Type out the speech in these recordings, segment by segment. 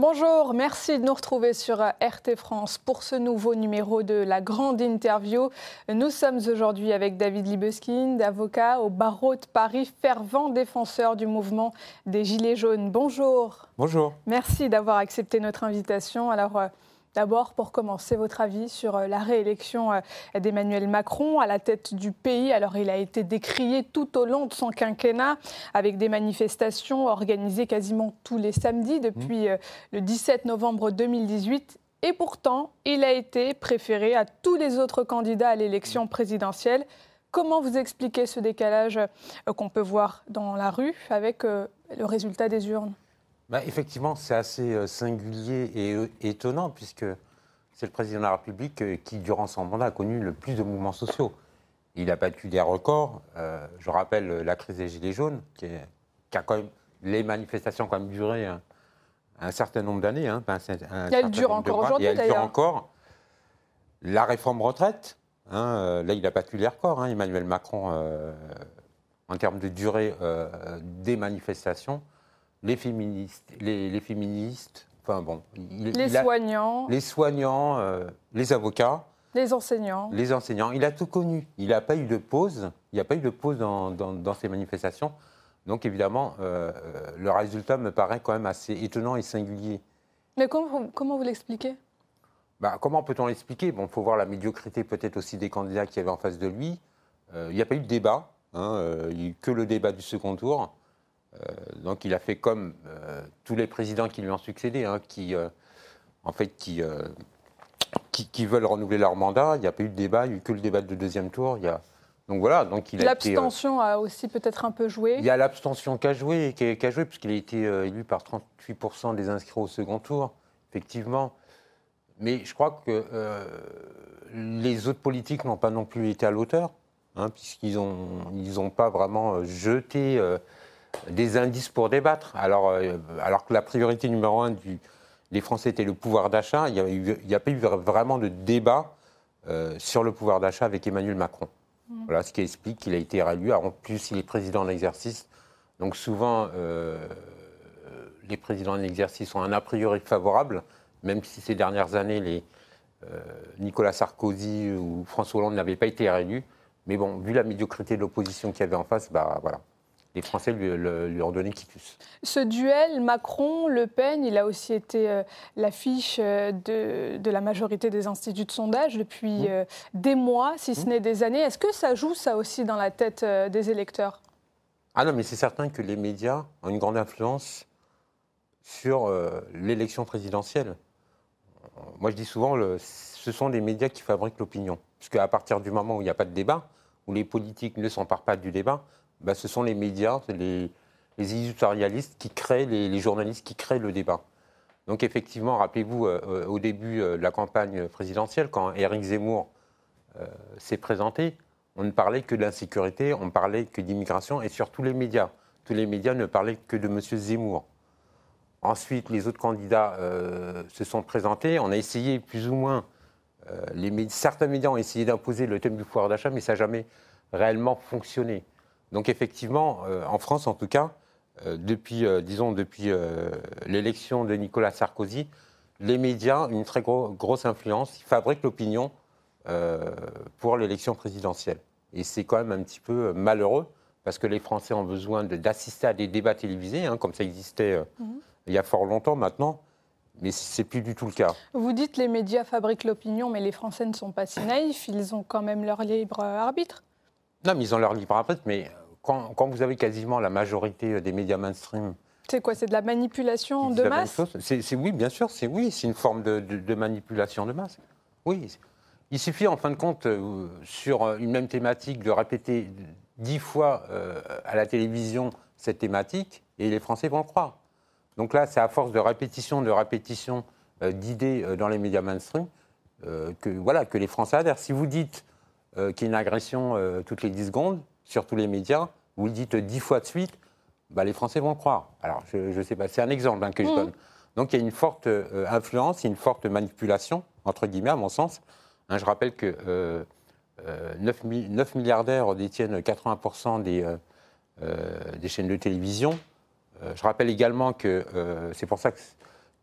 Bonjour, merci de nous retrouver sur RT France pour ce nouveau numéro de la grande interview. Nous sommes aujourd'hui avec David Libeskind, avocat au barreau de Paris, fervent défenseur du mouvement des Gilets jaunes. Bonjour. Bonjour. Merci d'avoir accepté notre invitation. Alors, euh, D'abord, pour commencer, votre avis sur euh, la réélection euh, d'Emmanuel Macron à la tête du pays. Alors, il a été décrié tout au long de son quinquennat avec des manifestations organisées quasiment tous les samedis depuis mmh. euh, le 17 novembre 2018. Et pourtant, il a été préféré à tous les autres candidats à l'élection présidentielle. Comment vous expliquez ce décalage qu'on peut voir dans la rue avec le résultat des urnes? Bah, effectivement, c'est assez euh, singulier et euh, étonnant, puisque c'est le président de la République euh, qui, durant son mandat, a connu le plus de mouvements sociaux. Il a battu des records. je rappelle la crise des Gilets jaunes, qui, a quand même. Les manifestations ont quand même duré un, certain nombre d'années. Hein, elle dure encore aujourd'hui, d'ailleurs. Elle dure encore. La réforme retraite, hein, là, il a battu les records, hein, Emmanuel Macron, en termes de durée des manifestations les féministes, les, féministes enfin bon. les, soignants. les soignants. Euh, les avocats. Les enseignants. Les enseignants. Il a tout connu. Il n'a pas eu de pause. Il n'y a pas eu de pause dans, dans, ces manifestations. Donc évidemment, euh, euh, le résultat me paraît quand même assez étonnant et singulier. Mais comment, comment vous l'expliquez? Bah, Comment peut-on l'expliquer? Bon, il faut voir la médiocrité peut-être aussi des candidats qui avaient en face de lui. Il n'y a pas eu de débat. Hein, il n'y a eu que le débat du second tour. Euh, donc il a fait comme euh, tous les présidents qui lui ont succédé, hein, qui, euh, en fait, qui, qui, veulent renouveler leur mandat. Il n'y a pas eu de débat, il n'y a eu que le débat de deuxième tour. Il y a... Donc voilà, donc il L'abstention a, aussi peut-être un peu joué. Il y a l'abstention qui a joué, qui a, joué puisqu'il a été élu par 38% des inscrits au second tour, effectivement. Mais je crois que les autres politiques n'ont pas non plus été à l'auteur, hein, puisqu'ils n'ont ils pas vraiment jeté des indices pour débattre. Alors, euh, alors que la priorité numéro un du, des Français était le pouvoir d'achat, il n'y a, pas eu vraiment de débat euh, sur le pouvoir d'achat avec Emmanuel Macron. Mmh. Voilà ce qui explique qu'il a été réélu. en plus, il est président en exercice. Donc souvent, euh, les présidents en exercice ont un a priori favorable, même si ces dernières années, les, Nicolas Sarkozy ou François Hollande n'avaient pas été réélus. Mais bon, vu la médiocrité de l'opposition qu'il y avait en face, bah voilà les Français lui, ont donné quitus. Ce duel Macron-Le Pen, il a aussi été euh, l'affiche euh, de, la majorité des instituts de sondage depuis mmh. euh, des mois, si ce mmh. n'est des années. Est-ce que ça joue ça aussi dans la tête des électeurs? Ah non, mais c'est certain que les médias ont une grande influence sur l'élection présidentielle. Moi, je dis souvent, ce sont les médias qui fabriquent l'opinion. Puisque à partir du moment où il n'y a pas de débat, où les politiques ne s'emparent pas du débat, bah, ce sont les médias, les, éditorialistes qui créent, les, journalistes qui créent le débat. Donc effectivement, rappelez-vous, euh, euh, au début euh, de la campagne présidentielle, quand Éric Zemmour s'est présenté, on ne parlait que de l'insécurité, on ne parlait que d'immigration, et sur tous les médias. Tous les médias ne parlaient que de M. Zemmour. Ensuite, les autres candidats se sont présentés. On a essayé plus ou moins, certains médias ont essayé d'imposer le thème du pouvoir d'achat, mais ça n'a jamais réellement fonctionné. Donc effectivement, euh, en France en tout cas, euh, depuis, euh, disons, depuis l'élection de Nicolas Sarkozy, les médias ont une très grosse influence, ils fabriquent l'opinion pour l'élection présidentielle. Et c'est quand même un petit peu malheureux, parce que les Français ont besoin d'assister à des débats télévisés, hein, comme ça existait mhm. il y a fort longtemps maintenant. Mais c'est plus du tout le cas. Vous dites les médias fabriquent l'opinion, mais les Français ne sont pas si naïfs. Ils ont quand même leur libre arbitre. Non, mais ils ont leur libre arbitre, mais quand, vous avez quasiment la majorité des médias mainstream. C'est quoi C'est de la manipulation de masse c'est, Oui, bien sûr, c'est oui, c'est une forme de, manipulation de masse. Oui. Il suffit en fin de compte, euh, sur une même thématique, de répéter dix fois euh, à la télévision cette thématique et les Français vont le croire. Donc là, c'est à force de répétition, de répétition euh, d'idées dans les médias mainstream que, voilà, que les Français adhèrent. Si vous dites qu'il y a une agression toutes les 10 secondes sur tous les médias, vous le dites dix fois de suite, bah, les Français vont le croire. Alors, je ne sais pas, c'est un exemple hein, que je mmh. donne. Donc, il y a une forte euh, influence, une forte manipulation, entre guillemets, à mon sens. Hein, je rappelle que 9, euh, euh, milliardaires détiennent 80% des, des chaînes de télévision. je rappelle également que c'est pour ça que,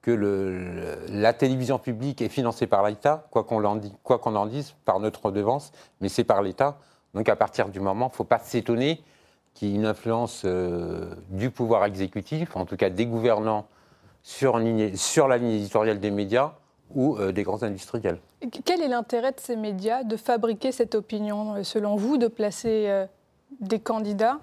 que le, la télévision publique est financée par l'État, quoi qu'on en, qu en, dise, par notre redevance, mais c'est par l'État. Donc à partir du moment, il ne faut pas s'étonner qu'il y ait une influence euh, du pouvoir exécutif, en tout cas des gouvernants, sur, sur la ligne éditoriale des médias ou euh, des grands industriels. Quel est l'intérêt de ces médias de fabriquer cette opinion, selon vous, de placer euh, des candidats?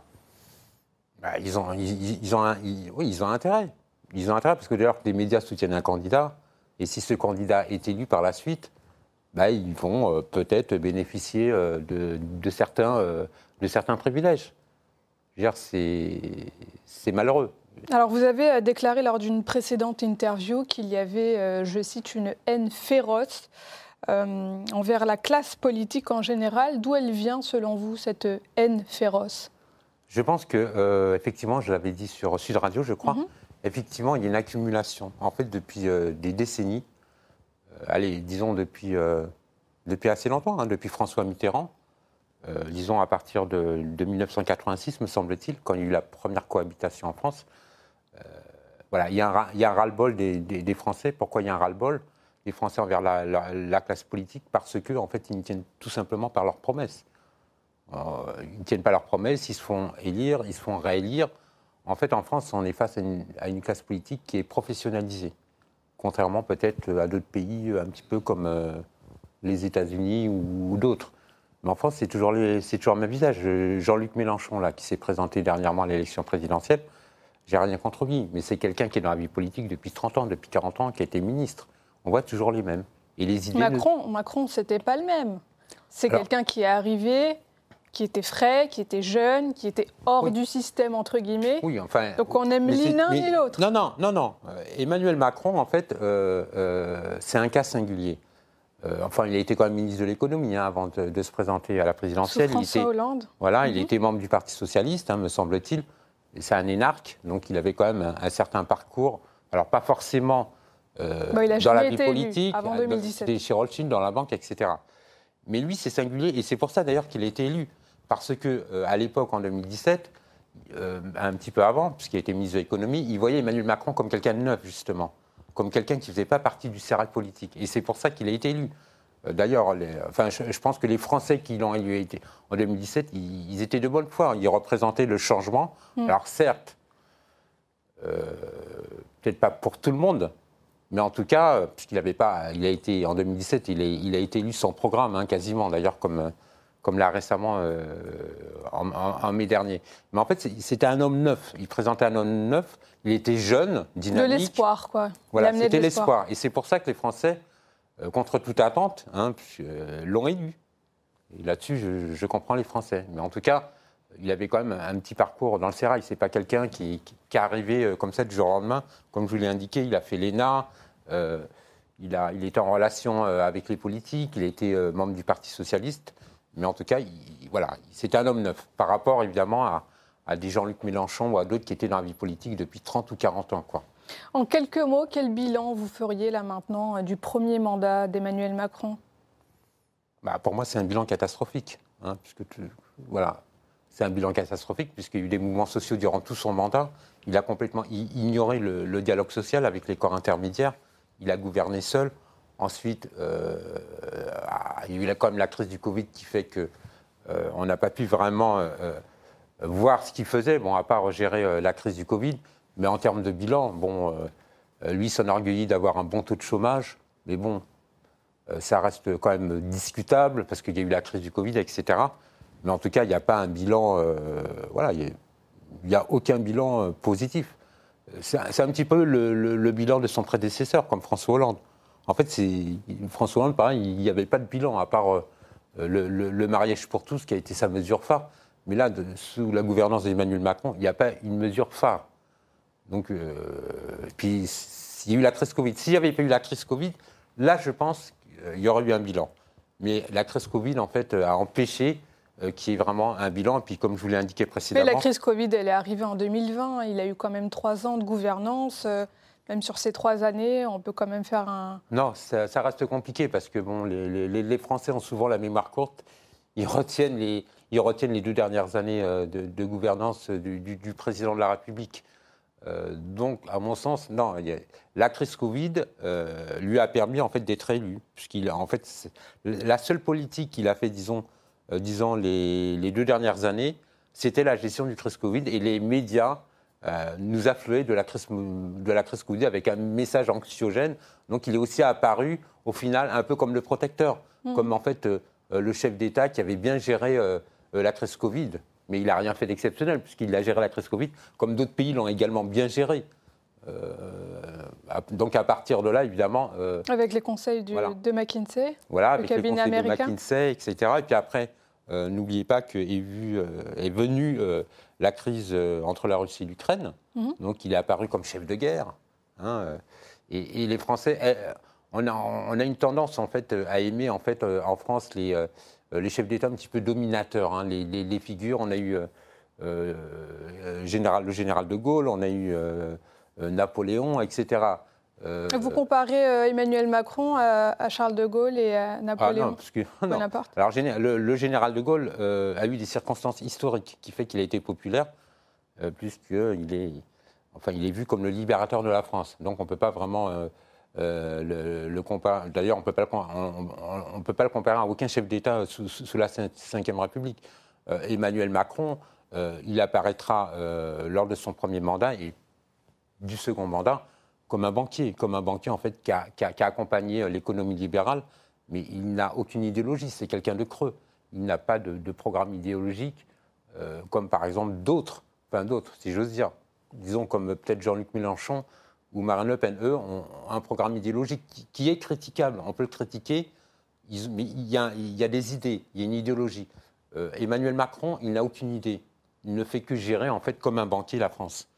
Bah, ils, ont, ils, ont oui, ils ont intérêt. Ils ont intérêt parce que d'ailleurs, les médias soutiennent un candidat, et si ce candidat est élu par la suite, bah, ils vont euh, peut-être bénéficier euh, de, certains, euh, de certains privilèges. C'est malheureux. Alors, vous avez déclaré lors d'une précédente interview qu'il y avait, je cite, une haine féroce envers la classe politique en général. D'où elle vient, selon vous, cette haine féroce? Je pense que, effectivement, je l'avais dit sur Sud Radio, je crois, mhm. Effectivement, il y a une accumulation. En fait, depuis des décennies, euh, allez, disons depuis, euh, assez longtemps, hein, depuis François Mitterrand, euh, disons à partir de, 1986, me semble-t-il, quand il y a eu la première cohabitation en France. voilà, il y a un, ras-le-bol des, Français. Pourquoi il y a un ras-le-bol des Français envers la, classe politique? Parce que, en fait, ils ne tiennent tout simplement par leurs promesses. ils ne tiennent pas leurs promesses, ils se font élire, ils se font réélire. En fait, en France, on est face à une classe politique qui est professionnalisée contrairement peut-être à d'autres pays un petit peu comme euh, les États-Unis ou, d'autres. Mais en France, c'est toujours, toujours le même visage. Jean-Luc Mélenchon, là, qui s'est présenté dernièrement à l'élection présidentielle, j'ai rien contre lui, mais c'est quelqu'un qui est dans la vie politique depuis 30 ans, depuis 40 ans, qui a été ministre. On voit toujours les mêmes. Et les idées Macron, ne... Macron, c'était pas le même. C'est quelqu'un qui est arrivé, qui était frais, qui était jeune, qui était hors du système, entre guillemets. Oui, enfin. Donc on aime ni l'un ni l'autre. Non, non, non, non. Euh, Emmanuel Macron, en fait, euh, euh, c'est un cas singulier. enfin, il a été quand même ministre de l'économie hein, avant de, se présenter à la présidentielle. Sous François Hollande. Voilà, il mhm. était membre du Parti socialiste, hein, me semble-t-il. C'est un énarque, donc il avait quand même un, certain parcours. Alors pas forcément bah, dans la vie politique, avant 2017. C'était chez Rothschild, dans la banque, etc. Mais lui, c'est singulier, et c'est pour ça d'ailleurs qu'il a été élu parce que euh, à l'époque, en 2017, euh, un petit peu avant, puisqu'il était ministre de l'économie, il voyait Emmanuel Macron comme quelqu'un de neuf, justement, comme quelqu'un qui ne faisait pas partie du cercle politique. Et c'est pour ça qu'il a été élu. Euh, d'ailleurs, enfin, je, pense que les Français qui l'ont élu en 2017, ils, étaient de bonne foi. Ils représentaient le changement. Mm. Alors certes, peut-être pas pour tout le monde, mais en tout cas, puisqu'il n'avait pas, il a été en 2017, il, il a été élu sans programme, hein, quasiment. D'ailleurs, comme comme là récemment euh, en, mai dernier. Mais en fait, c'était un homme neuf. Il présentait un homme neuf. Il était jeune, dynamique. De l'espoir, quoi. Voilà, c'était l'espoir. Et c'est pour ça que les Français, euh, contre toute attente, hein, euh, l'ont élu. Et là-dessus, je, comprends les Français. Mais en tout cas, il avait quand même un petit parcours dans le sérail. C'est pas quelqu'un qui, qui, est arrivé comme ça du jour au lendemain. Comme je vous l'ai indiqué, il a fait l'ENA. il, a, il était en relation avec les politiques. Il était membre du Parti socialiste. Mais en tout cas, voilà, c'était un homme neuf par rapport évidemment à, des Jean-Luc Mélenchon ou à d'autres qui étaient dans la vie politique depuis 30 ou 40 ans. Quoi. En quelques mots, quel bilan vous feriez là maintenant euh, du premier mandat d'Emmanuel Macron? Bah, Pour moi, c'est un bilan catastrophique. Hein, puisque voilà, c'est un bilan catastrophique puisqu'il y a eu des mouvements sociaux durant tout son mandat. Il a complètement ignoré le dialogue social avec les corps intermédiaires. Il a gouverné seul. Ensuite, euh, il y a eu quand même la crise du Covid qui fait qu'on euh, n'a pas pu vraiment euh, voir ce qu'il faisait, bon, à part gérer la crise du Covid. Mais en termes de bilan, bon, lui s'enorgueillit d'avoir un bon taux de chômage, mais bon, ça reste quand même discutable parce qu'il y a eu la crise du Covid, etc. Mais en tout cas, il n'y a pas un bilan, voilà, il n'y a, aucun bilan positif. C'est un, petit peu le, bilan de son prédécesseur, comme François Hollande. En fait, François Hollande, pareil, il n'y avait pas de bilan, à part euh, le, mariage pour tous, qui a été sa mesure phare. Mais là, sous la gouvernance d'Emmanuel Macron, il n'y a pas une mesure phare. Donc, euh, puis, s'il y a eu la crise Covid, s'il n'y avait pas eu la crise Covid, là, je pense qu'il y aurait eu un bilan. Mais la crise Covid, en fait, a empêché euh, qu'il y ait vraiment un bilan. Et puis, comme je vous l'ai indiqué précédemment. Mais la crise Covid, elle est arrivée en 2020. Il a eu quand même trois ans de gouvernance même sur ces trois années, on peut quand même faire un. Non, ça, reste compliqué parce que bon, les, Français ont souvent la mémoire courte. Ils retiennent les, ils retiennent les deux dernières années euh, de, gouvernance du, président de la République. donc, à mon sens, non, la crise Covid lui a permis en fait d'être élu, puisqu'il en fait la seule politique qu'il a fait, disons, disons les, les, deux dernières années, c'était la gestion du crise Covid et les médias euh, nous affluaient de la, crise, de la crise Covid avec un message anxiogène. Donc il est aussi apparu, au final, un peu comme le protecteur, mmh. comme en fait euh, le chef d'État qui avait bien géré euh, la crise Covid. Mais il n'a rien fait d'exceptionnel, puisqu'il a géré la crise Covid, comme d'autres pays l'ont également bien géré. donc à partir de là, évidemment. avec les conseils de McKinsey, voilà, le cabinet américain. De McKinsey, etc. Et puis après, n'oubliez pas qu'est est venue euh, la crise entre la Russie et l'Ukraine. Mhm. Donc il est apparu comme chef de guerre. Hein, et, les Français, eh, on a, une tendance en fait à aimer en fait en France les, chefs d'État un petit peu dominateurs, hein, les, figures. On a eu général, le général de Gaulle, on a eu Napoléon, etc. Euh, Vous comparez euh, Emmanuel Macron à, Charles de Gaulle et à Napoléon ah non, parce que, Alors, le, général de Gaulle euh, a eu des circonstances historiques qui fait qu'il a été populaire, puisqu'il est, enfin, il est vu comme le libérateur de la France. Donc on ne peut pas vraiment le, comparer. D'ailleurs, on ne peut pas le comparer à aucun chef d'État sous, sous, la Ve République. Emmanuel Macron, il apparaîtra lors de son premier mandat et du second mandat comme un banquier, comme un banquier en fait qui a, accompagné euh, l'économie libérale, mais il n'a aucune idéologie, c'est quelqu'un de creux. Il n'a pas de, programme idéologique, euh, comme par exemple d'autres, enfin d'autres, si j'ose dire, disons comme peut-être Jean-Luc Mélenchon ou Marine Le Pen, eux, ont un programme idéologique qui, est critiquable. On peut le critiquer, mais il y, a, des idées, il y a une idéologie. Euh, Emmanuel Macron, il n'a aucune idée. Il ne fait que gérer en fait comme un banquier la France.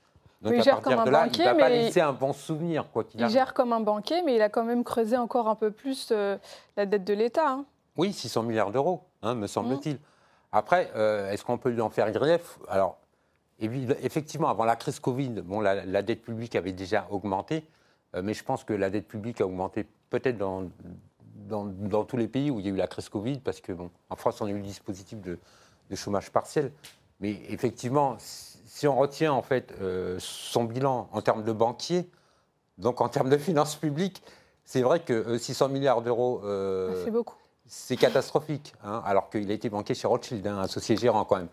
Donc il gère comme un banquier, il ne va pas laisser un bon souvenir. Quoi il gère comme un banquier, mais il a quand même creusé encore un peu plus euh, la dette de l'État. Hein. Oui, 600 milliards d'euros, hein, me semble-t-il. Après, euh, est-ce qu'on peut lui en faire grief? Alors, effectivement, avant la crise Covid, bon, la, dette publique avait déjà augmenté, euh, mais je pense que la dette publique a augmenté peut-être dans, dans, tous les pays où il y a eu la crise Covid, parce que, bon, en France, on a eu le dispositif de, de chômage partiel. Mais effectivement, si on retient en fait euh, son bilan en termes de banquier, donc en termes de finances publiques, c'est vrai que 600 euh, milliards d'euros. Euh, c'est beaucoup c'est catastrophique, hein, alors qu'il a été banqué chez Rothschild, un associé gérant quand même.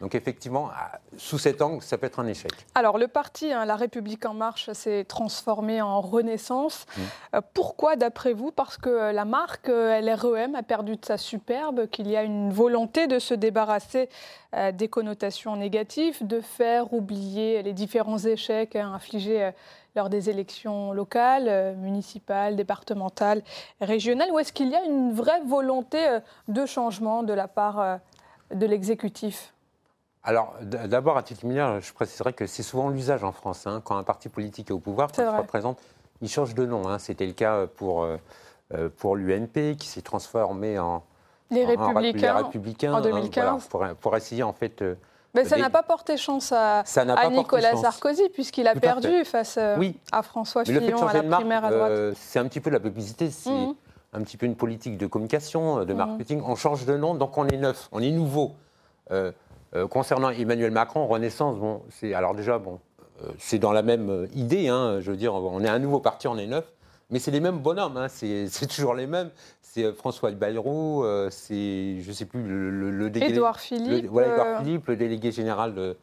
Donc effectivement, sous cet angle, ça peut être un échec. Alors le parti, hein, La République en marche, s'est transformé en Renaissance. Mmh. Euh, pourquoi d'après vous? Parce que euh, la marque euh, LREM a perdu de sa superbe, qu'il y a une volonté de se débarrasser des connotations négatives, de faire oublier les différents échecs hein, infligés lors des élections locales, euh, municipales, départementales, régionales Ou est-ce qu'il y a une vraie volonté euh, de changement de la part euh, de l'exécutif? Alors, d'abord, à titre mineur, je préciserai que c'est souvent l'usage en France. Hein, quand un parti politique est au pouvoir, quand il se représente, il change de nom. Hein. C'était le cas pour, pour l'UNP, qui s'est transformé en, les, républicains, en 2015. pour, pour, essayer, en fait, mais ça n'a pas porté chance à, Nicolas Sarkozy, puisqu'il a perdu face euh, à François Fillon à la primaire à droite. Euh, c'est un petit peu la publicité, c'est mhm. un petit peu une politique de communication, de mhm. marketing. On change de nom, donc on est neuf, on est nouveau. Euh, concernant Emmanuel Macron, Renaissance, bon, c'est alors déjà bon, c'est dans la même idée. Hein, je veux dire, on est un nouveau parti, on est neuf. Mais c'est les mêmes bonhommes, hein, c'est toujours les mêmes. C'est euh, François Bayrou, euh, c'est, je ne sais plus, le, le, délégué. Édouard Philippe. Le, voilà, Édouard euh, Philippe, le délégué général de.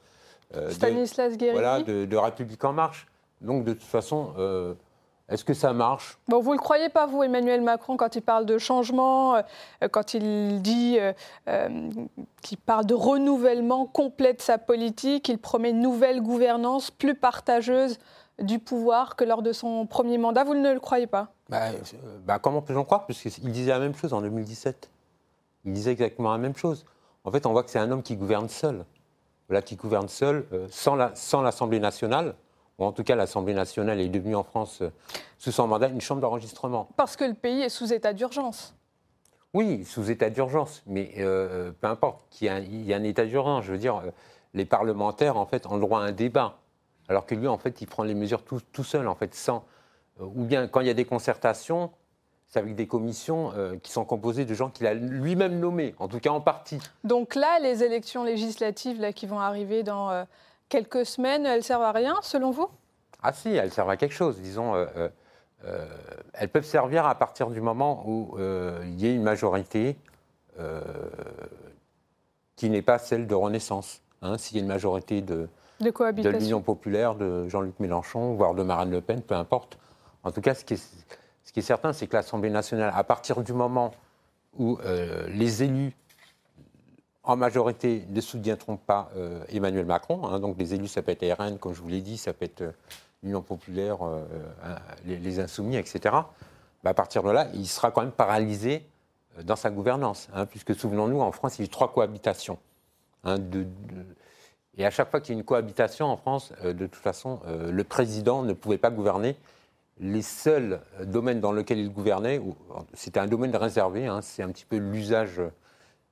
Stanislas Guéry. Voilà, de, République En Marche. Donc, de toute façon, est-ce que ça marche? Bon, vous ne le croyez pas, vous, Emmanuel Macron, quand il parle de changement, quand il dit qu'il parle de renouvellement complet de sa politique, il promet une nouvelle gouvernance plus partageuse du pouvoir que lors de son premier mandat. Vous ne le croyez pas? Bah, euh, bah Comment peut-je en croire? Puisqu'il disait la même chose en 2017. Il disait exactement la même chose. En fait, on voit que c'est un homme qui gouverne seul. Voilà, qui gouverne seul, euh, sans l'Assemblée la, nationale. Ou en tout cas, l'Assemblée nationale est devenue en France, euh, sous son mandat, une chambre d'enregistrement. Parce que le pays est sous état d'urgence. Oui, sous état d'urgence. Mais peu importe qu'il y, ait un état d'urgence. Je veux dire, les parlementaires, en fait, ont le droit à un débat. Alors que lui, en fait, il prend les mesures tout, tout seul, en fait, sans. Euh, ou bien quand il y a des concertations, c'est avec des commissions euh, qui sont composées de gens qu'il a lui-même nommés, en tout cas en partie. Donc là, les élections législatives là, qui vont arriver dans quelques semaines, elles servent à rien, selon vous? Ah si, elles servent à quelque chose. Disons, elles peuvent servir à partir du moment où il y a une majorité qui n'est pas celle de Renaissance. Hein, S'il y a une majorité de, de, l'Union populaire, de Jean-Luc Mélenchon, voire de Marine Le Pen, peu importe. En tout cas, ce qui est, ce qui est certain, c'est que l'Assemblée nationale, à partir du moment où euh, les élus en majorité ne soutiendront pas euh, Emmanuel Macron, hein, donc les élus, ça peut être RN, comme je vous l'ai dit, ça peut être euh, l'Union populaire, les, Insoumis, etc. Bah, à partir de là, il sera quand même paralysé dans sa gouvernance, hein, puisque souvenons-nous, en France, il y a eu trois cohabitations. Hein, et à chaque fois qu'il y a une cohabitation en France, de toute façon, le président ne pouvait pas gouverner les seuls domaines dans lesquels il gouvernait, c'était un domaine réservé, hein, c'est un petit peu l'usage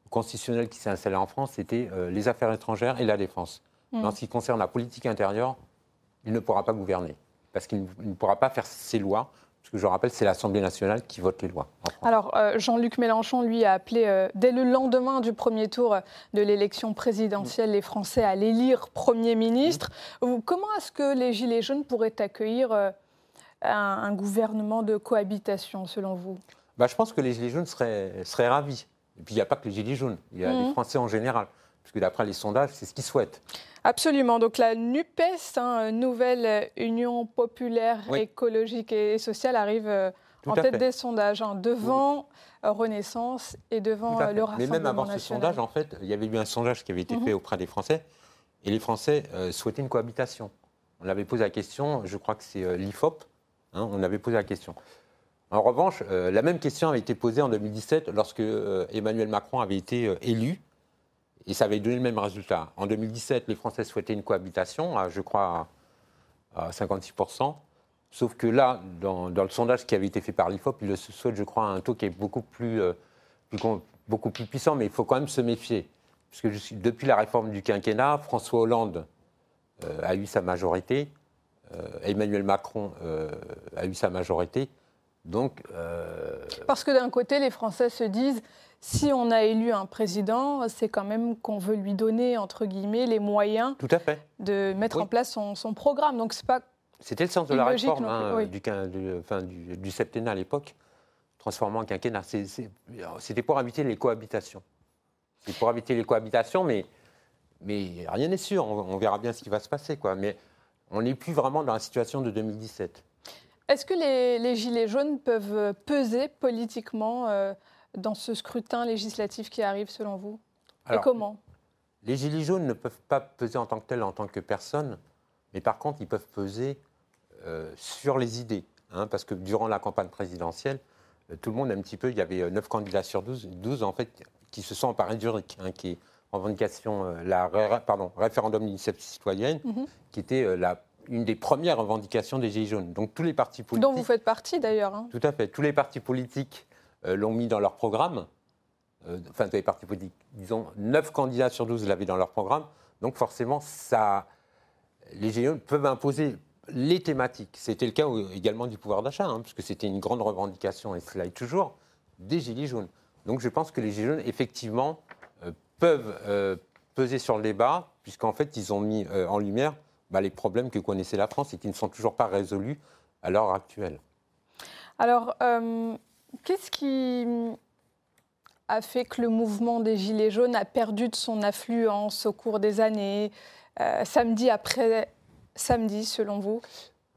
constitutionnel qui s'est installé en France, c'était euh, les affaires étrangères et la défense. Mm. En ce qui concerne la politique intérieure, il ne pourra pas gouverner, parce qu'il ne pourra pas faire ses lois, parce que je rappelle, c'est l'Assemblée nationale qui vote les lois. Alors, euh, Jean-Luc Mélenchon, lui, a appelé, euh, dès le lendemain du premier tour de l'élection présidentielle, les Français à l'élire Premier ministre. Mm. Comment est-ce que les Gilets jaunes pourraient accueillir un, gouvernement de cohabitation, selon vous? Bah, Je pense que les Gilets jaunes seraient, seraient ravis. Et puis il n'y a pas que les Gilets jaunes, il y a les mhm. Français en général. Puisque d'après les sondages, c'est ce qu'ils souhaitent. Absolument. Donc la NUPES, hein, Nouvelle Union Populaire Écologique et Sociale, arrive euh, en tête des sondages, hein, devant euh, Renaissance et devant euh, le Rassemblement Mais même avant ce sondage, en fait, il y avait eu un sondage qui avait été mhm. fait auprès des Français, et les Français souhaitaient une cohabitation. On avait posé la question, je crois que c'est l'IFOP, Hein, on avait posé la question. En revanche, la même question avait été posée en 2017 lorsque Emmanuel Macron avait été élu, et ça avait donné le même résultat. En 2017, les Français souhaitaient une cohabitation, je crois, à, 56%. Sauf que là, dans, le sondage qui avait été fait par l'IFOP, il le souhaite, je crois, un taux qui est beaucoup plus, beaucoup plus puissant, mais il faut quand même se méfier. Parce que depuis la réforme du quinquennat, François Hollande a eu sa majorité. Euh, Emmanuel Macron euh, a eu sa majorité. Donc, euh, Parce que d'un côté, les Français se disent, si on a élu un président, c'est quand même qu'on veut lui donner, entre guillemets, les moyens Tout à fait. de mettre en place son, programme. Donc c'est pas... C'était le sens de la réforme hein, du, du, septennat à l'époque, transformant en quinquennat. C'était pour éviter les cohabitations. C'est pour éviter les cohabitations, mais, mais rien n'est sûr. On, on, verra bien ce qui va se passer. Quoi. Mais on n'est plus vraiment dans la situation de 2017. Est-ce que les, Gilets jaunes peuvent peser politiquement euh, dans ce scrutin législatif qui arrive, selon vous Et comment Les Gilets jaunes ne peuvent pas peser en tant que tels, en tant que personne, mais par contre, ils peuvent peser euh, sur les idées. Hein, parce que durant la campagne présidentielle, euh, tout le monde, un petit peu, il y avait 9 candidats sur 12, 12 en fait, qui se sont emparés du RIC, hein, qui est revendication, euh, la pardon, référendum d'initiative citoyenne, mhm. qui était euh, la, une des premières revendications des Gilets jaunes. Donc tous les partis politiques. Dont vous faites partie d'ailleurs. Hein. Tout à fait. Tous les partis politiques euh, l'ont mis dans leur programme. enfin, tous les partis politiques, disons, 9 candidats sur 12 l'avaient dans leur programme. Donc forcément, ça, les jaunes peuvent imposer les thématiques. C'était le cas également du pouvoir d'achat, hein, puisque c'était une grande revendication, et cela est toujours, des Gilets jaunes. Donc je pense que les Gilets jaunes, effectivement, peuvent euh, peser sur le débat, puisqu'en fait, ils ont mis euh, en lumière bah, les problèmes que connaissait la France et qui ne sont toujours pas résolus à l'heure actuelle. Alors, euh, qu'est-ce qui a fait que le mouvement des Gilets jaunes a perdu de son affluence au cours des années, samedi après samedi, selon vous?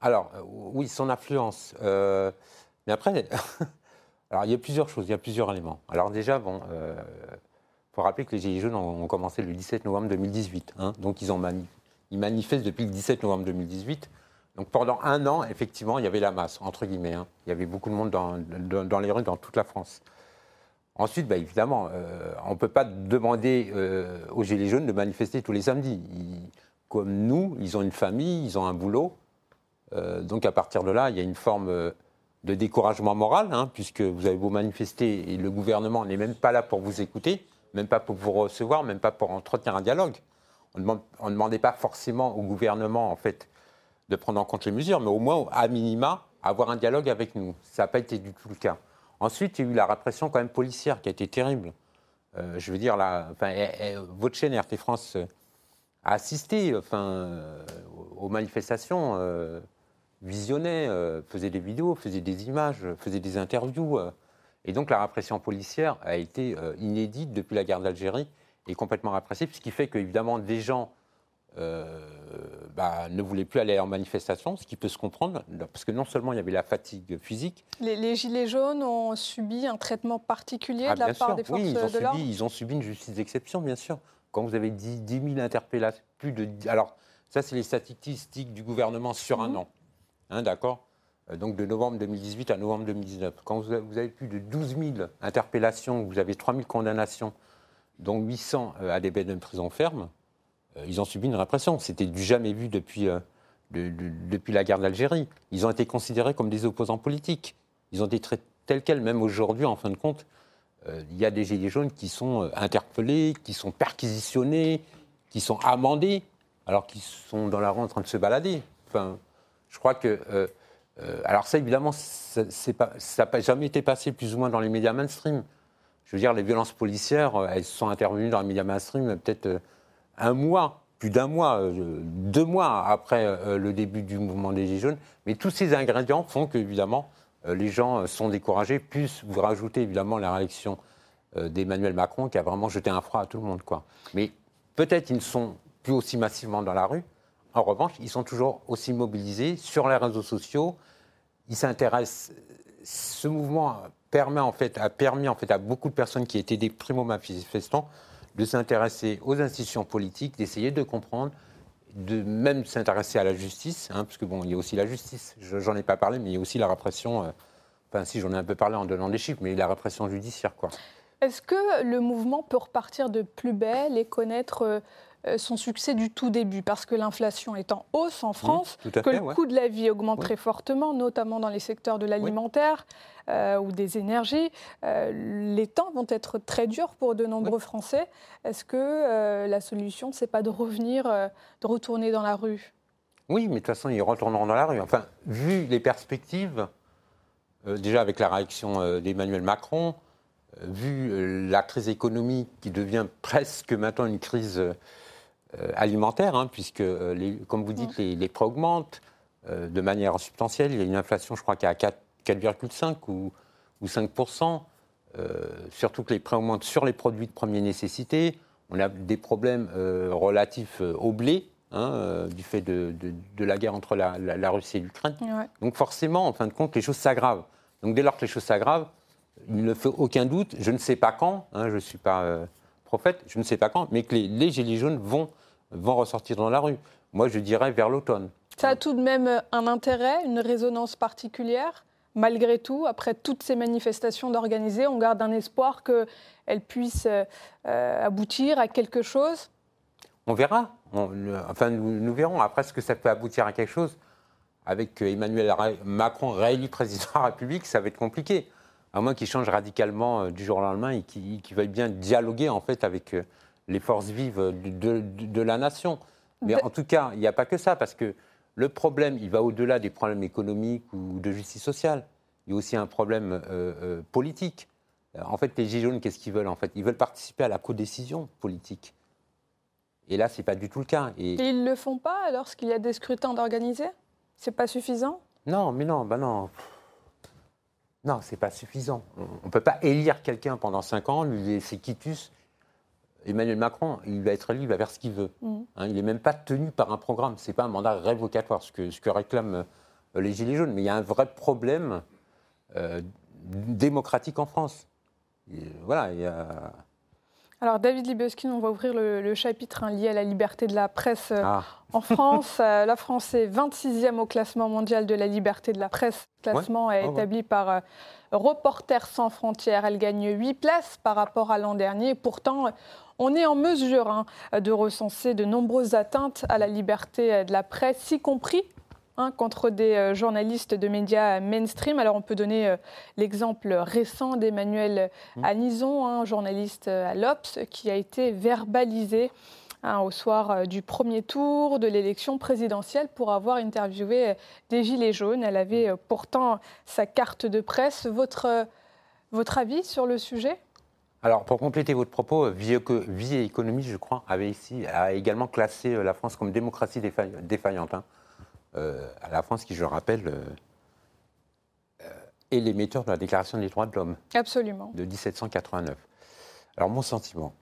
Alors, oui, son affluence. mais après, il y a plusieurs choses, il y a plusieurs éléments. Alors déjà, bon, il faut rappeler que les Gilets jaunes ont, commencé le 17 novembre 2018. Hein. donc ils manifestent depuis le 17 novembre 2018. Donc pendant un an, effectivement, il y avait la masse, entre guillemets. Hein. Il y avait beaucoup de monde dans, dans, les rues dans toute la France. Ensuite, bah, évidemment, euh, on ne peut pas demander euh, aux Gilets jaunes de manifester tous les samedis. comme nous, ils ont une famille, ils ont un boulot. Euh, donc à partir de là, il y a une forme de découragement moral, hein, puisque vous avez beau manifester et le gouvernement n'est même pas là pour vous écouter même pas pour vous recevoir, même pas pour entretenir un dialogue. On ne demandait pas forcément au gouvernement, en fait, de prendre en compte les mesures, mais au moins, à minima, avoir un dialogue avec nous. Ça n'a pas été du tout le cas. Ensuite, il y a eu la répression quand même policière qui a été terrible. Euh, je veux dire, la, enfin, votre chaîne RT France euh, assisté enfin, aux manifestations, visionnait, faisait des vidéos, faisait des images, faisait des interviews. et donc la répression policière a été inédite depuis la guerre d'Algérie et complètement répressive, ce qui fait qu'évidemment des gens euh, bah, ne voulaient plus aller en manifestation, ce qui peut se comprendre, parce que non seulement il y avait la fatigue physique. Les, Gilets jaunes ont subi un traitement particulier ah, de la part des forces oui, de l'ordre Ils ont subi une justice d'exception, bien sûr. Quand vous avez 10, 10 000 interpellations, plus de. Alors, ça, c'est les statistiques du gouvernement sur un mhm. an. Hein, D'accord? Euh, donc de novembre 2018 à novembre 2019. Quand vous avez plus de 12 000 interpellations, vous avez 3 000 condamnations, dont 800 à des peines de prison ferme, euh, ils ont subi une répression. C'était du jamais vu depuis, euh, depuis la guerre d'Algérie. Ils ont été considérés comme des opposants politiques. Ils ont été traités tels quels, même aujourd'hui, en fin de compte. Euh, il y a des gilets jaunes qui sont interpellés, qui sont perquisitionnés, qui sont amendés, alors qu'ils sont dans la rue en train de se balader. Enfin, je crois que. alors, ça, évidemment, ça n'a jamais été passé plus ou moins dans les médias mainstream. Je veux dire, les violences policières, elles sont intervenues dans les médias mainstream peut-être un mois, plus d'un mois, euh, deux mois après euh, le début du mouvement des Gilets jaunes. Mais tous ces ingrédients font qu'évidemment, euh, les gens sont découragés. Plus vous rajoutez évidemment la réaction d'Emmanuel Macron qui a vraiment jeté un froid à tout le monde. Quoi. Mais peut-être ils ne sont plus aussi massivement dans la rue. En revanche, ils sont toujours aussi mobilisés sur les réseaux sociaux. Ils s'intéressent. Ce mouvement permet en fait, a permis en fait à beaucoup de personnes qui étaient des primo-manifestants de s'intéresser aux institutions politiques, d'essayer de comprendre, de même s'intéresser à la justice, hein, parce que bon, il y a aussi la justice. J'en ai pas parlé, mais il y a aussi la répression. Euh, enfin, si j'en ai un peu parlé en donnant des chiffres, mais la répression judiciaire, quoi. Est-ce que le mouvement peut repartir de plus belle et connaître euh, son succès du tout début, parce que l'inflation est en hausse en France, que le coût de la vie augmente très fortement, notamment dans les secteurs de l'alimentaire euh, ou des énergies. Euh, les temps vont être très durs pour de nombreux Français. Est-ce que la solution, c'est pas de revenir, de retourner dans la rue? Oui, mais de toute façon, ils retourneront dans la rue. Enfin, vu les perspectives, déjà avec la réaction d'Emmanuel Macron, vu la crise économique qui devient presque maintenant une crise euh, alimentaire, hein, puisque, euh, les, comme vous dites, les, les, prix augmentent euh, de manière substantielle. Il y a une inflation, je crois, qui est à 4,5 ou, ou 5 surtout que les prix augmentent sur les produits de première nécessité. On a des problèmes relatifs au blé, hein, du fait de, de, la guerre entre la, la, Russie et l'Ukraine. Donc forcément, en fin de compte, les choses s'aggravent. Donc dès lors que les choses s'aggravent, il ne fait aucun doute, je ne sais pas quand, hein, je ne suis pas prophète, je ne sais pas quand, mais que les, les Gilets jaunes vont vont ressortir dans la rue. Moi, je dirais vers l'automne. Ça a tout de même un intérêt, une résonance particulière Malgré tout, après toutes ces manifestations d'organiser, on garde un espoir qu'elles puissent euh, aboutir à quelque chose On verra. enfin, nous, verrons. Après, ce que ça peut aboutir à quelque chose? Avec Emmanuel Macron réélu président de la République, ça va être compliqué. À moins qu'il change radicalement euh, du jour au lendemain et qu'il veuille bien dialoguer en fait avec euh, les forces vives de, la nation. Mais en tout cas, il n'y a pas que ça, parce que le problème, il va au-delà des problèmes économiques ou de justice sociale. Il y a aussi un problème euh, euh, politique. En fait, les Gilets jaunes, qu'est-ce qu'ils veulent en fait? Ils veulent participer à la codécision politique. Et là, ce n'est pas du tout le cas. Et, ils ne le font pas lorsqu'il y a des scrutins d'organiser? C'est pas suffisant? Non, mais non, ben non. Non, c'est pas suffisant. On ne peut pas élire quelqu'un pendant cinq ans, lui laisser quitus Emmanuel Macron, il va être élu, il va faire ce qu'il veut. Mm. Hein, il n'est même pas tenu par un programme. Ce n'est pas un mandat révocatoire, ce que, ce que réclament euh, les Gilets jaunes. Mais il y a un vrai problème euh, démocratique en France. voilà, il y a... Alors David Libeskind, on va ouvrir le, chapitre hein, lié à la liberté de la presse euh, ah. en France. la France est 26e au classement mondial de la liberté de la presse. Le classement est établi par Reporters sans frontières. Elle gagne 8 places par rapport à l'an dernier. Pourtant, on est en mesure hein, de recenser de nombreuses atteintes à la liberté de la presse, y compris hein, contre des euh, journalistes de médias mainstream. Alors on peut donner euh, l'exemple récent d'Emmanuel mmh. Anison, un journaliste euh, à l'Obs, qui a été verbalisé hein, au soir du premier tour de l'élection présidentielle pour avoir interviewé des Gilets jaunes. Elle avait pourtant sa carte de presse. Votre, votre avis sur le sujet? Alors, pour compléter votre propos, Vie, et économie, je crois, avait ici, a également classé la France comme démocratie défaillante. Hein. La France qui, je rappelle, est l'émetteur de la Déclaration des droits de l'homme. Absolument. De 1789. Alors, mon sentiment,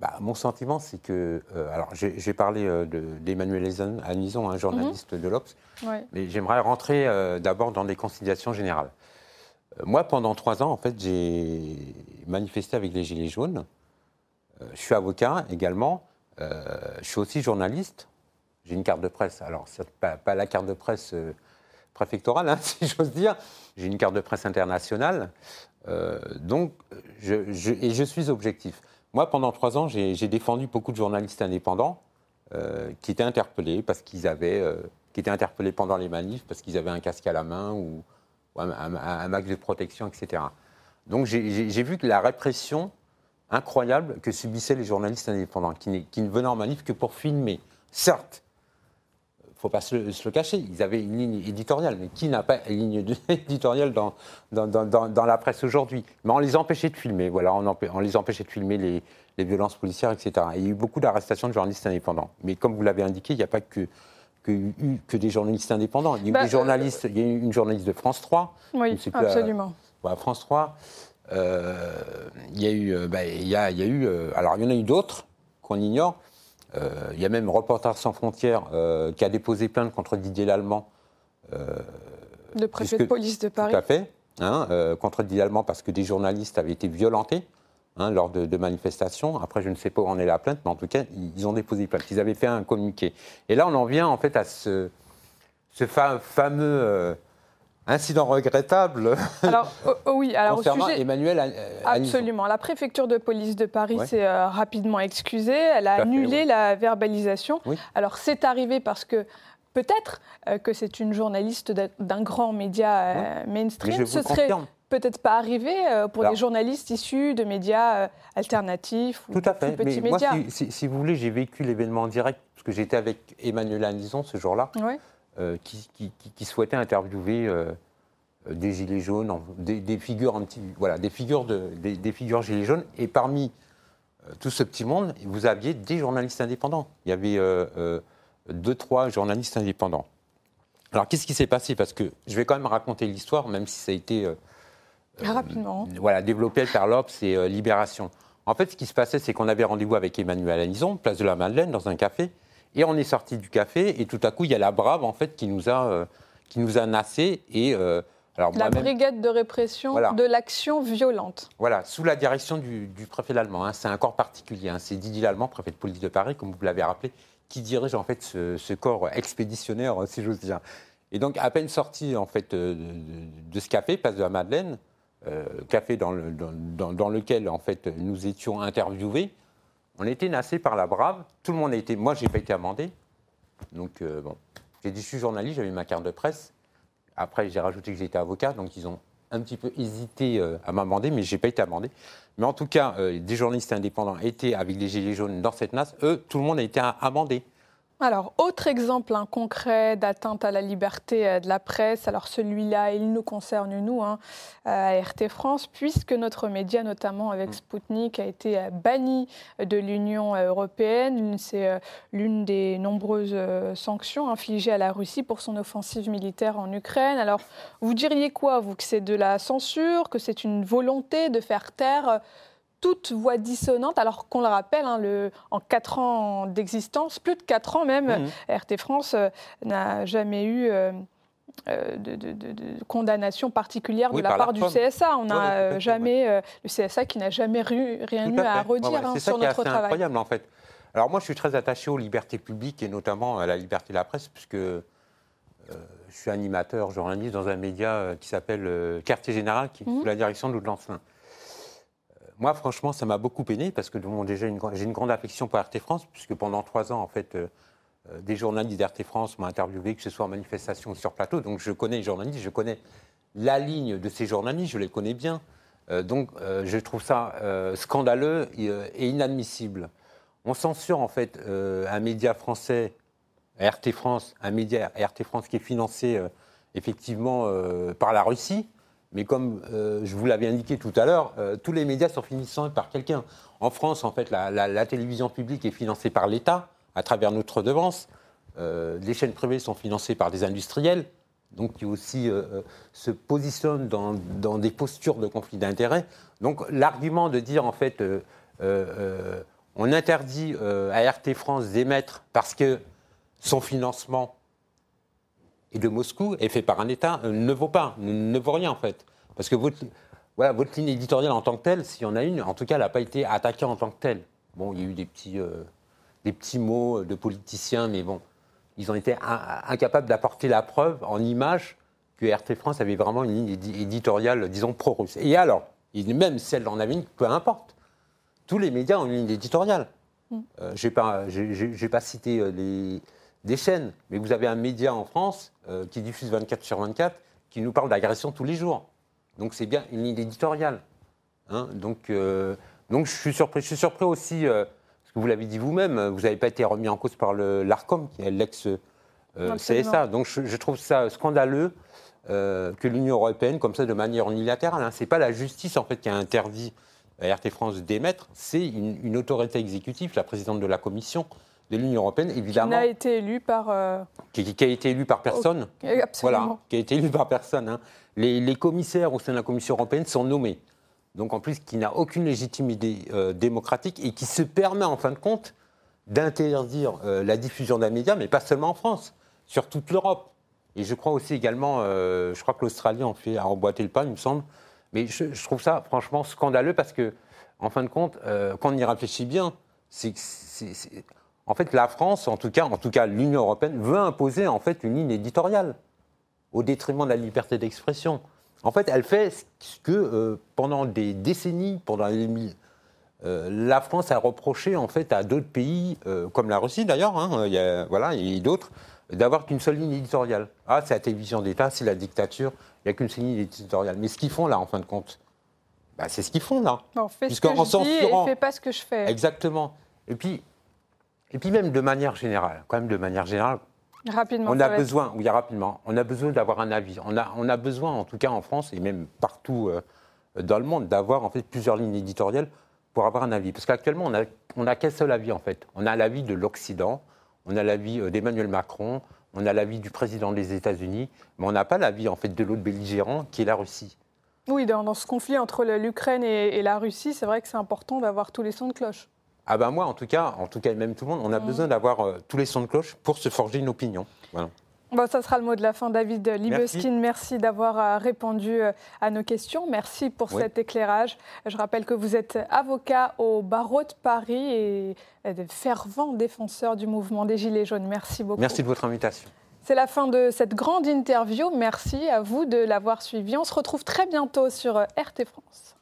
bah, mon sentiment, c'est que. Euh, alors, j'ai parlé euh, d'Emmanuel Anison, un journaliste de l'Obs, mais j'aimerais rentrer euh, d'abord dans des considérations générales. moi, pendant trois ans, en fait, j'ai manifesté avec les Gilets jaunes. je suis avocat également. je suis aussi journaliste. J'ai une carte de presse. Alors, pas, la carte de presse préfectorale, hein, si j'ose dire. J'ai une carte de presse internationale. donc, je, et je suis objectif. Moi, pendant trois ans, j'ai défendu beaucoup de journalistes indépendants euh, qui étaient interpellés parce qu'ils avaient, euh, qui étaient interpellés pendant les manifs parce qu'ils avaient un casque à la main ou, un, max de protection, etc. Donc j'ai vu que la répression incroyable que subissaient les journalistes indépendants, qui ne venaient en manif que pour filmer. Certes, faut pas se, le cacher, ils avaient une ligne éditoriale, mais qui n'a pas une ligne éditoriale dans, dans, dans, dans la presse aujourd'hui? Mais on les empêchait de filmer, voilà, on, on les empêchait de filmer les, les, violences policières, etc. il y a eu beaucoup d'arrestations de journalistes indépendants. Mais comme vous l'avez indiqué, il n'y a pas que, que, que, des journalistes indépendants. Il y a eu bah, des journalistes, il y a une journaliste de France 3. Oui, absolument. France 3. Euh, il y a eu, euh, bah, il y a, il y a eu euh, alors il y en a eu d'autres qu'on ignore. Euh, il y a même Reporters sans frontières euh, qui a déposé plainte contre Didier Lallemand. Euh, le préfet de police de Paris. Tout à fait. Hein, contre Didier Lallemand parce que des journalistes avaient été violentés. Hein, lors de, manifestations. Après, je ne sais pas où en est la plainte, mais en tout cas, ils ont déposé plainte. Ils avaient fait un communiqué. Et là, on en vient en fait à ce, ce fameux Incident regrettable. Alors, oh, oh oui, alors concernant Emmanuel. Euh, absolument. La préfecture de police de Paris s'est euh, rapidement excusée. Elle a annulé la verbalisation. Alors, c'est arrivé parce que peut-être euh, que c'est une journaliste d'un grand média mainstream. Ce serait peut-être pas arrivé pour des journalistes issus de médias alternatifs ou Tout à fait. petits Mais médias. Moi, si, si, vous voulez, j'ai vécu l'événement en direct parce que j'étais avec Emmanuel Anison ce jour-là. Oui. Euh, qui, qui, souhaitaient interviewer euh, des gilets jaunes, des, figures voilà, des figures de, des, figures gilets jaunes. Et parmi euh, tout ce petit monde, vous aviez des journalistes indépendants. Il y avait deux, trois journalistes indépendants. Alors, qu'est-ce qui s'est passé? Parce que je vais quand même raconter l'histoire, même si ça a été rapidement voilà, développé par l'Obs et Libération. En fait, ce qui se passait, c'est qu'on avait rendez-vous avec Emmanuel Anison, place de la Madeleine, dans un café. Et on est sorti du café et tout à coup, il y a la Brave en fait qui nous a, euh, qui nous a nassé et euh, alors la brigade de répression de l'action violente. Voilà, sous la direction du, préfet Lallemand. Hein. c'est un corps particulier. Hein. c'est Didier Lallemand, préfet de police de Paris, comme vous l'avez rappelé, qui dirige en fait ce, corps expéditionnaire, si j'ose dire. Et donc, à peine sorti en fait de, ce café, place de la Madeleine, euh, café dans, le, dans, dans, lequel en fait nous étions interviewés, on était nassé par la brave. Tout le monde a été. Moi, j'ai pas été amendé. Donc, euh, bon. J'ai dit, je suis journaliste, j'avais ma carte de presse. Après, j'ai rajouté que j'étais avocat. Donc, ils ont un petit peu hésité euh, à m'amender, mais j'ai pas été amendé. Mais en tout cas, euh, des journalistes indépendants étaient avec les Gilets jaunes dans cette nasse. Eux, tout le monde a été amendé. Alors, autre exemple un concret d'atteinte à la liberté euh, de la presse, alors celui-là, il nous concerne, nous, hein, à RT France, puisque notre média, notamment avec mm. Spoutnik, a été euh, banni de l'Union européenne. C'est euh, l'une des nombreuses sanctions infligées à la Russie pour son offensive militaire en Ukraine. Alors, vous diriez quoi, vous, que c'est de la censure, que c'est une volonté de faire taire toute voix dissonante, alors qu'on le rappelle, hein, le, en quatre ans d'existence, plus de quatre ans même, mmh. RT France euh, n'a jamais eu euh, euh, de, condamnation particulière de la part du CSA. On n'a jamais le CSA qui n'a jamais rien eu à, redire hein, sur notre travail. C'est incroyable en fait. Alors moi, je suis très attaché aux libertés publiques et notamment à la liberté de la presse, puisque je suis animateur, journaliste dans un média qui s'appelle Quartier Général, qui est mmh. sous la direction de Lancelin moi, franchement, ça m'a beaucoup peiné parce que j'ai une grande affection pour RT France, puisque pendant trois ans, en fait, euh, euh, des journalistes d'RT France m'ont interviewé, que ce soit en manifestation ou sur plateau. Donc, je connais les journalistes, je connais la ligne de ces journalistes, je les connais bien. Euh, donc, je trouve ça scandaleux et, inadmissible. On censure, en fait, un média français, RT France, un média RT France qui est financé effectivement par la Russie Mais comme je vous l'avais indiqué tout à l'heure, tous les médias sont financés par quelqu'un. En France, en fait, la, télévision publique est financée par l'État à travers notre redevance. les chaînes privées sont financées par des industriels donc qui aussi euh, euh, se positionne dans, des postures de conflit d'intérêts. Donc l'argument de dire en fait euh, on interdit à RT France d'émettre parce que son financement est de Moscou est fait par un État ne vaut pas, ne, vaut rien en fait. Parce que votre, voilà, votre ligne éditoriale en tant que telle, s'il y en a une, en tout cas, elle n'a pas été attaquée en tant que telle. Bon, il y a eu des petits, des petits mots de politiciens, mais bon, ils ont été incapables d'apporter la preuve en image que RT France avait vraiment une ligne éditoriale, disons, pro-russe. Et alors, même si elle en avait une, peu importe. Tous les médias ont une ligne éditoriale. Mm. Euh, je n'ai pas, cité euh, les, des chaînes, mais vous avez un média en France euh, qui diffuse 24 sur 24 qui nous parle d'agression tous les jours. Donc c'est bien une ligne éditoriale. Hein. donc, donc je suis surpris. Je suis surpris aussi vous l'avez dit vous-même, vous n'avez pas été remis en cause par l'ARCOM, qui est l'ex-CSA. Euh, Donc je, trouve ça scandaleux euh, que l'Union européenne, comme ça, de manière unilatérale, hein, ce n'est pas la justice en fait qui a interdit à RT France d'émettre, c'est une, autorité exécutive, la présidente de la Commission de l'Union européenne, évidemment. Qui a été élue par. Euh, qui, a été élue par personne. absolument. Voilà, qui a été élue par personne. Hein. Les, les, commissaires au sein de la Commission européenne sont nommés donc en plus qui n'a aucune légitimité euh, démocratique et qui se permet en fin de compte d'interdire euh, la diffusion d'un média, mais pas seulement en France, sur toute l'Europe. Et je crois aussi également, je crois que l'Australie en fait à emboîter le pas, il me semble. Mais je, trouve ça franchement scandaleux parce que, en fin de compte, quand on y réfléchit bien, c'est en fait la France, en tout cas, en tout cas l'Union européenne, veut imposer en fait une ligne éditoriale au détriment de la liberté d'expression. En fait, elle fait ce que euh, pendant des décennies, pendant les euh, la France a reproché en fait à d'autres pays, euh, comme la Russie d'ailleurs, hein, il y a, voilà, et d'autres, d'avoir qu'une seule ligne éditoriale. Ah, c'est la télévision d'État, c'est la dictature, il n'y a qu'une seule ligne éditoriale. Mais ce qu'ils font là, en fin de compte, bah, c'est ce qu'ils font là. On fait ce que je dis et fait pas ce que je fais. Exactement. Et puis, et puis même de manière générale, quand même de manière générale, Rapidement. On a besoin, oui, rapidement. On a besoin d'avoir un avis. On a, on a besoin, en tout cas en France et même partout euh, dans le monde, d'avoir en fait plusieurs lignes éditoriales pour avoir un avis. Parce qu'actuellement, on n'a on a qu'un seul avis en fait. On a l'avis de l'Occident, on a l'avis euh, d'Emmanuel Macron, on a l'avis du président des États-Unis, mais on n'a pas l'avis en fait de l'autre belligérant qui est la Russie. Oui, dans, ce conflit entre l'Ukraine et, et la Russie, c'est vrai que c'est important d'avoir tous les sons de cloche. Ah ben moi, en tout cas, en tout cas, même tout le monde, on a mm. besoin d'avoir euh, tous les sons de cloche pour se forger une opinion. Voilà. Bon, ça sera le mot de la fin, David Libeskin. Merci, d'avoir euh, répondu euh, à nos questions. Merci pour cet éclairage. Je rappelle que vous êtes avocat au barreau de Paris et fervent défenseur du mouvement des Gilets jaunes. Merci beaucoup. Merci de votre invitation. C'est la fin de cette grande interview. Merci à vous de l'avoir suivi. On se retrouve très bientôt sur RT France.